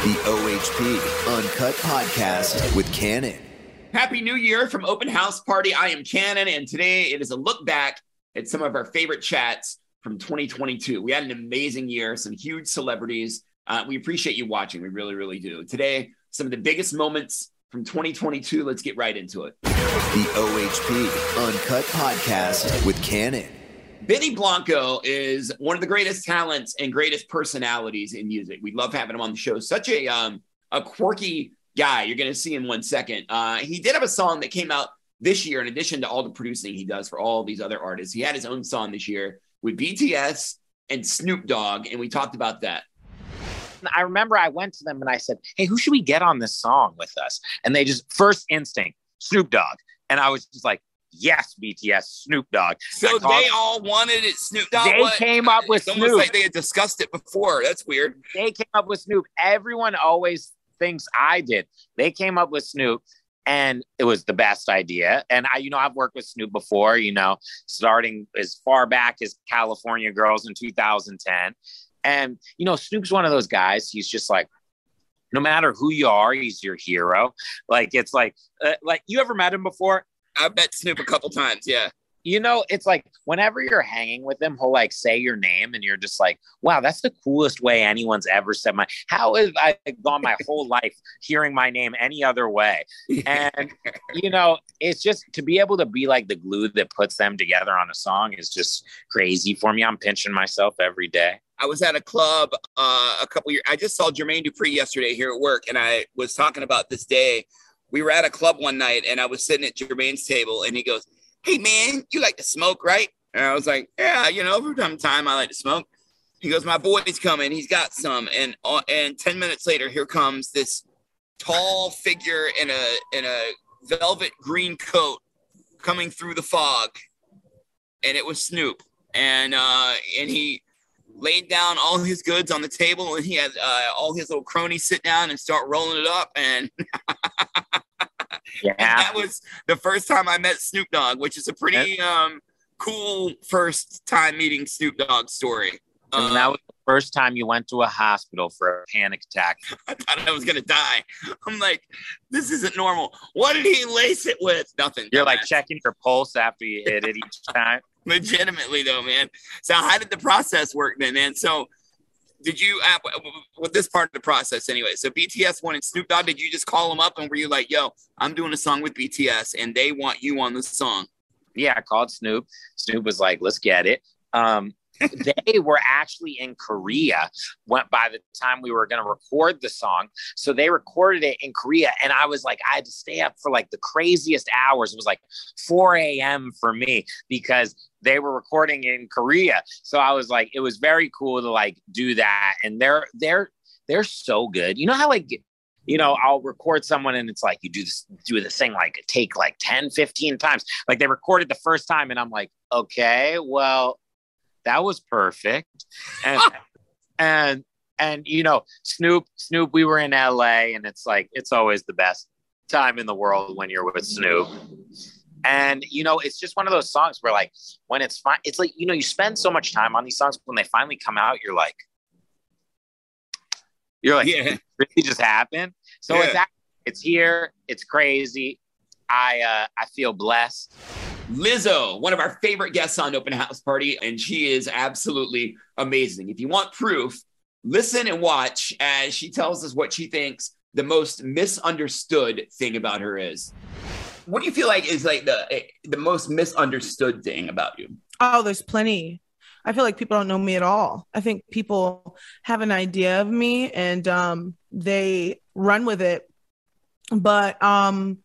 The OHP Uncut Podcast with Cannon. Happy New Year from Open House Party. I am Cannon, and today it is a look back at some of our favorite chats from 2022. We had an amazing year, some huge celebrities. Uh, we appreciate you watching. We really, really do. Today, some of the biggest moments from 2022. Let's get right into it. The OHP Uncut Podcast with Cannon. Benny Blanco is one of the greatest talents and greatest personalities in music. We love having him on the show. Such a um, a quirky guy. You're going to see in one second. Uh, he did have a song that came out this year, in addition to all the producing he does for all these other artists. He had his own song this year with BTS and Snoop Dogg, and we talked about that. I remember I went to them and I said, Hey, who should we get on this song with us? And they just, first instinct, Snoop Dogg. And I was just like, Yes, BTS, Snoop Dogg. So they all wanted it, Snoop Dogg. They what? came up with it's Snoop. like they had discussed it before. That's weird. They came up with Snoop. Everyone always thinks I did. They came up with Snoop and it was the best idea. And I, you know, I've worked with Snoop before, you know, starting as far back as California Girls in 2010. And, you know, Snoop's one of those guys, he's just like, no matter who you are, he's your hero. Like, it's like, uh, like you ever met him before? I bet Snoop a couple times. Yeah. You know, it's like whenever you're hanging with him, he'll like say your name, and you're just like, "Wow, that's the coolest way anyone's ever said my." How have I gone my whole life hearing my name any other way? And you know, it's just to be able to be like the glue that puts them together on a song is just crazy for me. I'm pinching myself every day. I was at a club uh, a couple years. I just saw Jermaine Dupri yesterday here at work, and I was talking about this day we were at a club one night and I was sitting at Jermaine's table and he goes, Hey man, you like to smoke, right? And I was like, Yeah, you know, from time to time I like to smoke. He goes, My boy's coming, he's got some. And uh, and 10 minutes later, here comes this tall figure in a in a velvet green coat coming through the fog. And it was Snoop. And uh and he laid down all his goods on the table and he had uh, all his little cronies sit down and start rolling it up and yeah. And that was the first time I met Snoop Dogg, which is a pretty um, cool first time meeting Snoop Dogg story. And that was the first time you went to a hospital for a panic attack. I thought I was gonna die. I'm like, this isn't normal. What did he lace it with? Nothing. You're like checking your pulse after you hit it each time. Legitimately though, man. So how did the process work then, man? So did you uh, with this part of the process anyway? So BTS wanted Snoop Dogg. Did you just call them up and were you like, "Yo, I'm doing a song with BTS and they want you on the song"? Yeah, I called Snoop. Snoop was like, "Let's get it." Um, they were actually in Korea went by the time we were going to record the song. So they recorded it in Korea. And I was like, I had to stay up for like the craziest hours. It was like 4 a.m. for me because they were recording in Korea. So I was like, it was very cool to like do that. And they're they're they're so good. You know how like you know, I'll record someone and it's like you do this do this thing like take like 10, 15 times. Like they recorded the first time and I'm like, okay, well, that was perfect. And and and you know, Snoop, Snoop, we were in LA and it's like it's always the best time in the world when you're with Snoop. And you know, it's just one of those songs where like when it's fine, it's like, you know, you spend so much time on these songs when they finally come out, you're like, you're like, yeah. really just happened. So yeah. it's it's here, it's crazy. I uh I feel blessed. Lizzo, one of our favorite guests on Open House Party, and she is absolutely amazing. If you want proof, listen and watch as she tells us what she thinks the most misunderstood thing about her is. What do you feel like is like the the most misunderstood thing about you? Oh, there's plenty. I feel like people don't know me at all. I think people have an idea of me and um, they run with it. But um,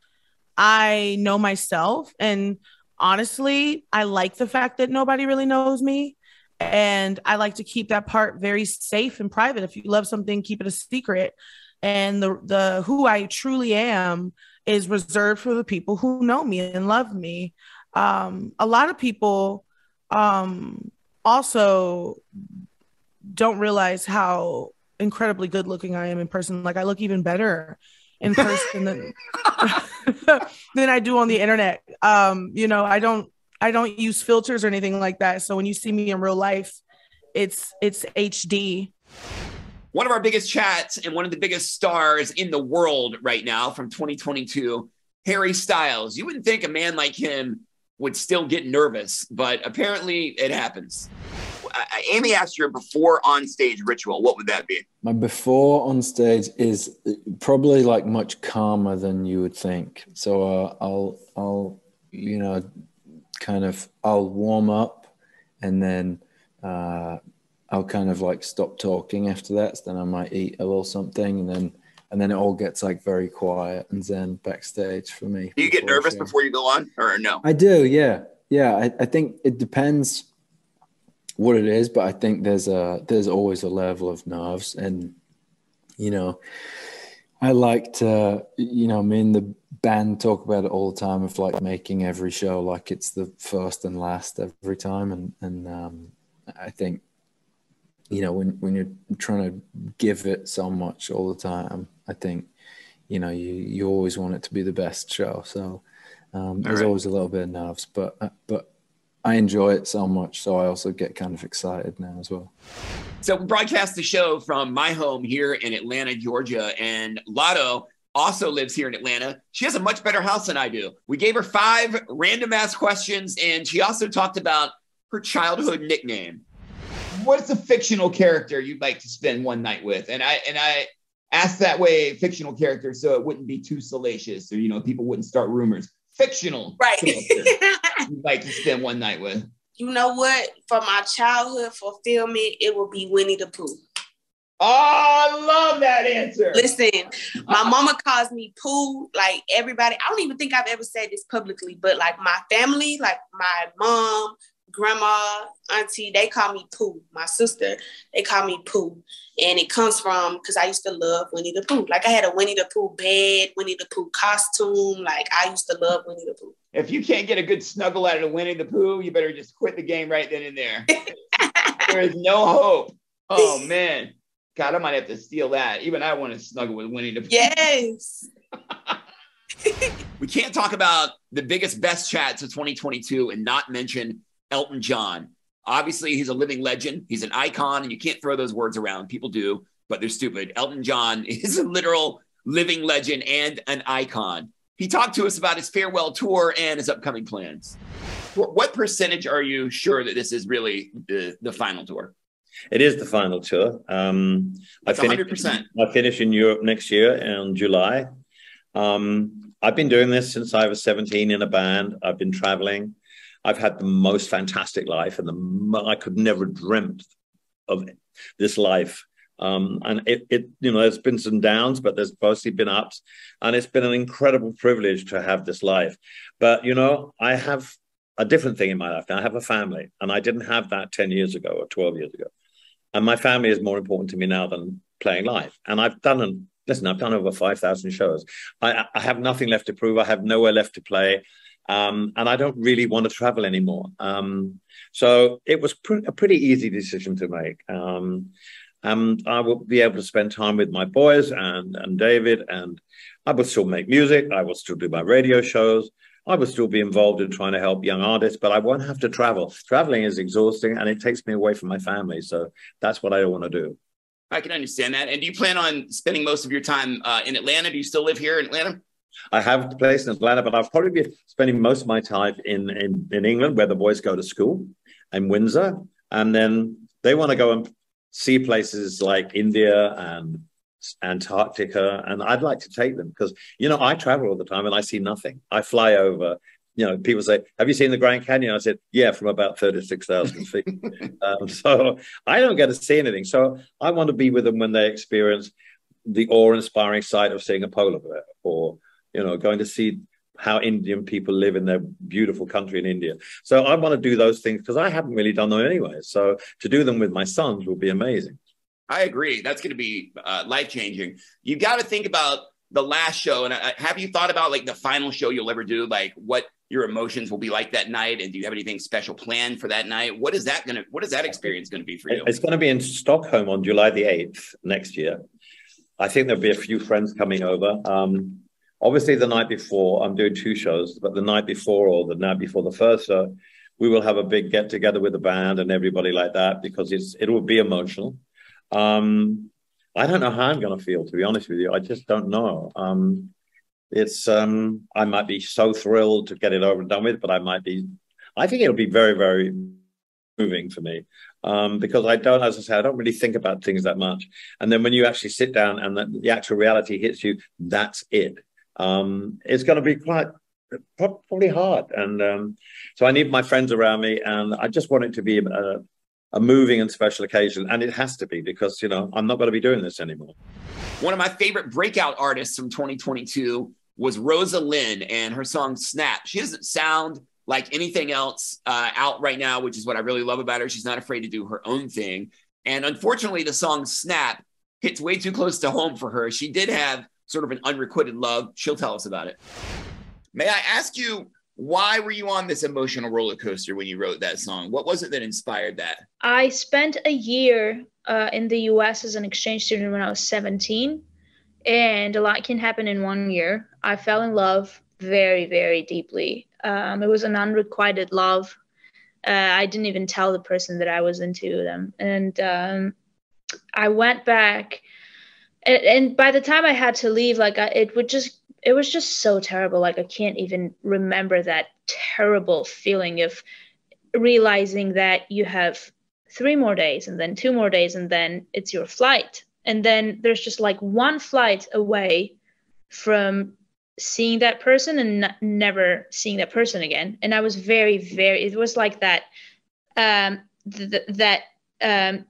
I know myself and honestly, I like the fact that nobody really knows me. And I like to keep that part very safe and private. If you love something, keep it a secret. And the the who I truly am is reserved for the people who know me and love me. Um, a lot of people um, also don't realize how incredibly good looking I am in person. Like I look even better in person than than I do on the internet. Um, you know, I don't I don't use filters or anything like that. So when you see me in real life, it's it's HD. one of our biggest chats and one of the biggest stars in the world right now from 2022, Harry Styles. You wouldn't think a man like him would still get nervous, but apparently it happens. Amy asked your before on stage ritual. What would that be? My before on stage is probably like much calmer than you would think. So uh, I'll I'll you know kind of I'll warm up and then uh, I'll kind of like stop talking after that. So then I might eat a little something and then and then it all gets like very quiet and zen backstage for me. Do you get nervous before you go on or no? I do, yeah. Yeah. I, I think it depends what it is, but I think there's a there's always a level of nerves, and you know, I like to you know, me and the band talk about it all the time of like making every show like it's the first and last every time, and and um, I think you know when when you're trying to give it so much all the time, I think you know you you always want it to be the best show, so. Um, there's right. always a little bit of nerves, but uh, but I enjoy it so much, so I also get kind of excited now as well. So we broadcast the show from my home here in Atlanta, Georgia, and Latto also lives here in Atlanta. She has a much better house than I do. We gave her five random ass questions, and she also talked about her childhood nickname. What's a fictional character you'd like to spend one night with? And I and I asked that way fictional character so it wouldn't be too salacious, or you know, people wouldn't start rumors fictional right you'd like to spend one night with? You know what? For my childhood fulfillment, it will be Winnie the Pooh. Oh, I love that answer. Listen, uh-huh. my mama calls me Pooh. Like everybody, I don't even think I've ever said this publicly, but like my family, like my mom, grandma, auntie, they call me Pooh. My sister, they call me Pooh. And it comes from because I used to love Winnie the Pooh. Like I had a Winnie the Pooh bed, Winnie the Pooh costume. Like I used to love Winnie the Pooh. If you can't get a good snuggle out of Winnie the Pooh, you better just quit the game right then and there. there is no hope. Oh man. God, I might have to steal that. Even I want to snuggle with Winnie the Pooh. Yes. we can't talk about the biggest best chats of 2022 and not mention Elton John. Obviously, he's a living legend. He's an icon, and you can't throw those words around. People do, but they're stupid. Elton John is a literal living legend and an icon. He talked to us about his farewell tour and his upcoming plans. What percentage are you sure that this is really the, the final tour? It is the final tour. Um, I finish, 100%. I finish in Europe next year in July. Um, I've been doing this since I was 17 in a band. I've been traveling. I've had the most fantastic life, and the I could never dreamt of this life. Um, and it, it, you know, there's been some downs, but there's mostly been ups, and it's been an incredible privilege to have this life. But you know, I have a different thing in my life now. I have a family, and I didn't have that ten years ago or twelve years ago. And my family is more important to me now than playing live. And I've done an listen, I've done over five thousand shows. I, I have nothing left to prove. I have nowhere left to play. Um, and I don't really want to travel anymore. Um, so it was pr- a pretty easy decision to make. Um, and I will be able to spend time with my boys and, and David, and I will still make music. I will still do my radio shows. I will still be involved in trying to help young artists, but I won't have to travel. Traveling is exhausting and it takes me away from my family. So that's what I don't want to do. I can understand that. And do you plan on spending most of your time uh, in Atlanta? Do you still live here in Atlanta? I have a place in Atlanta, but I'll probably be spending most of my time in, in, in England, where the boys go to school, and Windsor. And then they want to go and see places like India and Antarctica. And I'd like to take them because, you know, I travel all the time and I see nothing. I fly over. You know, people say, "Have you seen the Grand Canyon?" I said, "Yeah, from about thirty-six thousand feet." um, so I don't get to see anything. So I want to be with them when they experience the awe-inspiring sight of seeing a polar bear or you know, going to see how Indian people live in their beautiful country in India. So I want to do those things because I haven't really done them anyway. So to do them with my sons will be amazing. I agree. That's going to be uh, life changing. You've got to think about the last show. And uh, have you thought about like the final show you'll ever do? Like what your emotions will be like that night? And do you have anything special planned for that night? What is that going to, what is that experience going to be for you? It's going to be in Stockholm on July the 8th next year. I think there'll be a few friends coming over. Um, Obviously, the night before, I'm doing two shows, but the night before or the night before the first show, we will have a big get together with the band and everybody like that because it's it will be emotional. Um, I don't know how I'm going to feel. To be honest with you, I just don't know. Um, it's um, I might be so thrilled to get it over and done with, but I might be. I think it'll be very, very moving for me um, because I don't, as I say, I don't really think about things that much. And then when you actually sit down and the, the actual reality hits you, that's it. Um, it's going to be quite probably hard, and um, so I need my friends around me, and I just want it to be a, a moving and special occasion, and it has to be because you know I'm not going to be doing this anymore. One of my favorite breakout artists from 2022 was Rosa Linn and her song Snap. She doesn't sound like anything else uh, out right now, which is what I really love about her. She's not afraid to do her own thing. And unfortunately, the song Snap hits way too close to home for her. She did have sort of an unrequited love. She'll tell us about it. May I ask you, why were you on this emotional roller coaster when you wrote that song? What was it that inspired that? I spent a year uh, in the US as an exchange student when I was 17, and a lot can happen in one year. I fell in love very, very deeply. Um, it was an unrequited love. Uh, I didn't even tell the person that I was into them. And um, I went back, and, and, by the time I had to leave, like I, it would just, it was just so terrible. Like I can't even remember that terrible feeling of realizing that you have three more days and then two more days and then it's your flight. And then there's just like one flight away from seeing that person and n- never seeing that person again and i was very very it was like that um th- that um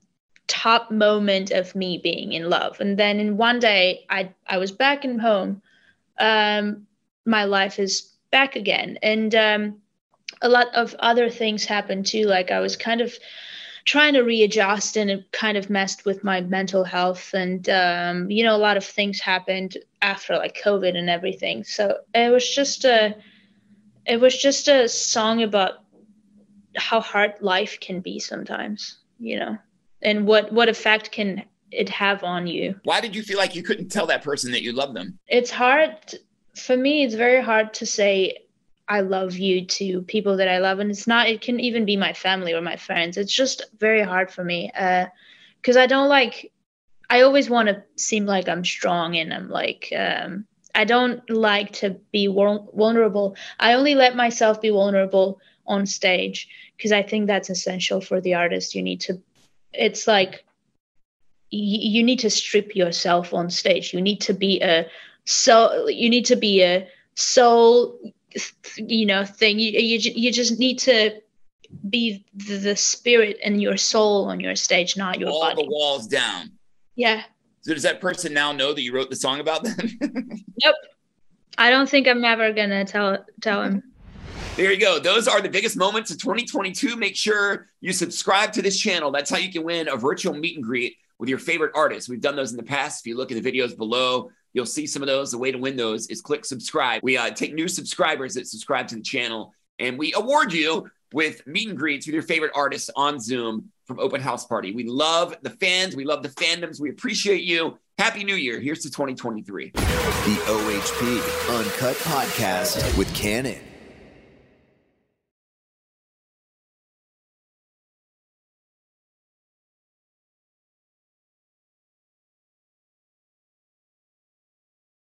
top moment of me being in love. And then in one day i i was back in home. Um my life is back again. And um a lot of other things happened too. Like i was kind of trying to readjust and it kind of messed with my mental health. And um, you know a lot of things happened after like covid and everything. So it was just a it was just a song about how hard life can be sometimes you know and what what effect can it have on you why did you feel like you couldn't tell that person that you love them it's hard for me it's very hard to say I love you to people that I love. And it's not, it can even be my family or my friends. It's just very hard for me. Uh, cause I don't like, I always want to seem like I'm strong and I'm like, um, I don't like to be vulnerable. I only let myself be vulnerable on stage because I think that's essential for the artist. You need to, it's like, you need to strip yourself on stage. You need to be a so you need to be a soul you know thing. You you, you just need to be the, the spirit and your soul on your stage not your all body. the walls down. Yeah. So does that person now know that you wrote the song about them? Nope. I don't think i'm ever gonna tell tell him there you go. Those are the biggest moments of 2022. Make sure you subscribe to this channel. That's how you can win a virtual meet and greet with your favorite artists. We've done those in the past. If you look at the videos below, You'll see some of those. The way to win those is click subscribe. We uh, take new subscribers that subscribe to the channel and we award you with meet and greets with your favorite artists on Zoom from Open House Party. We love the fans. We love the fandoms. We appreciate you. Happy New Year. Here's to 2023. The OHP Uncut Podcast with Cannon.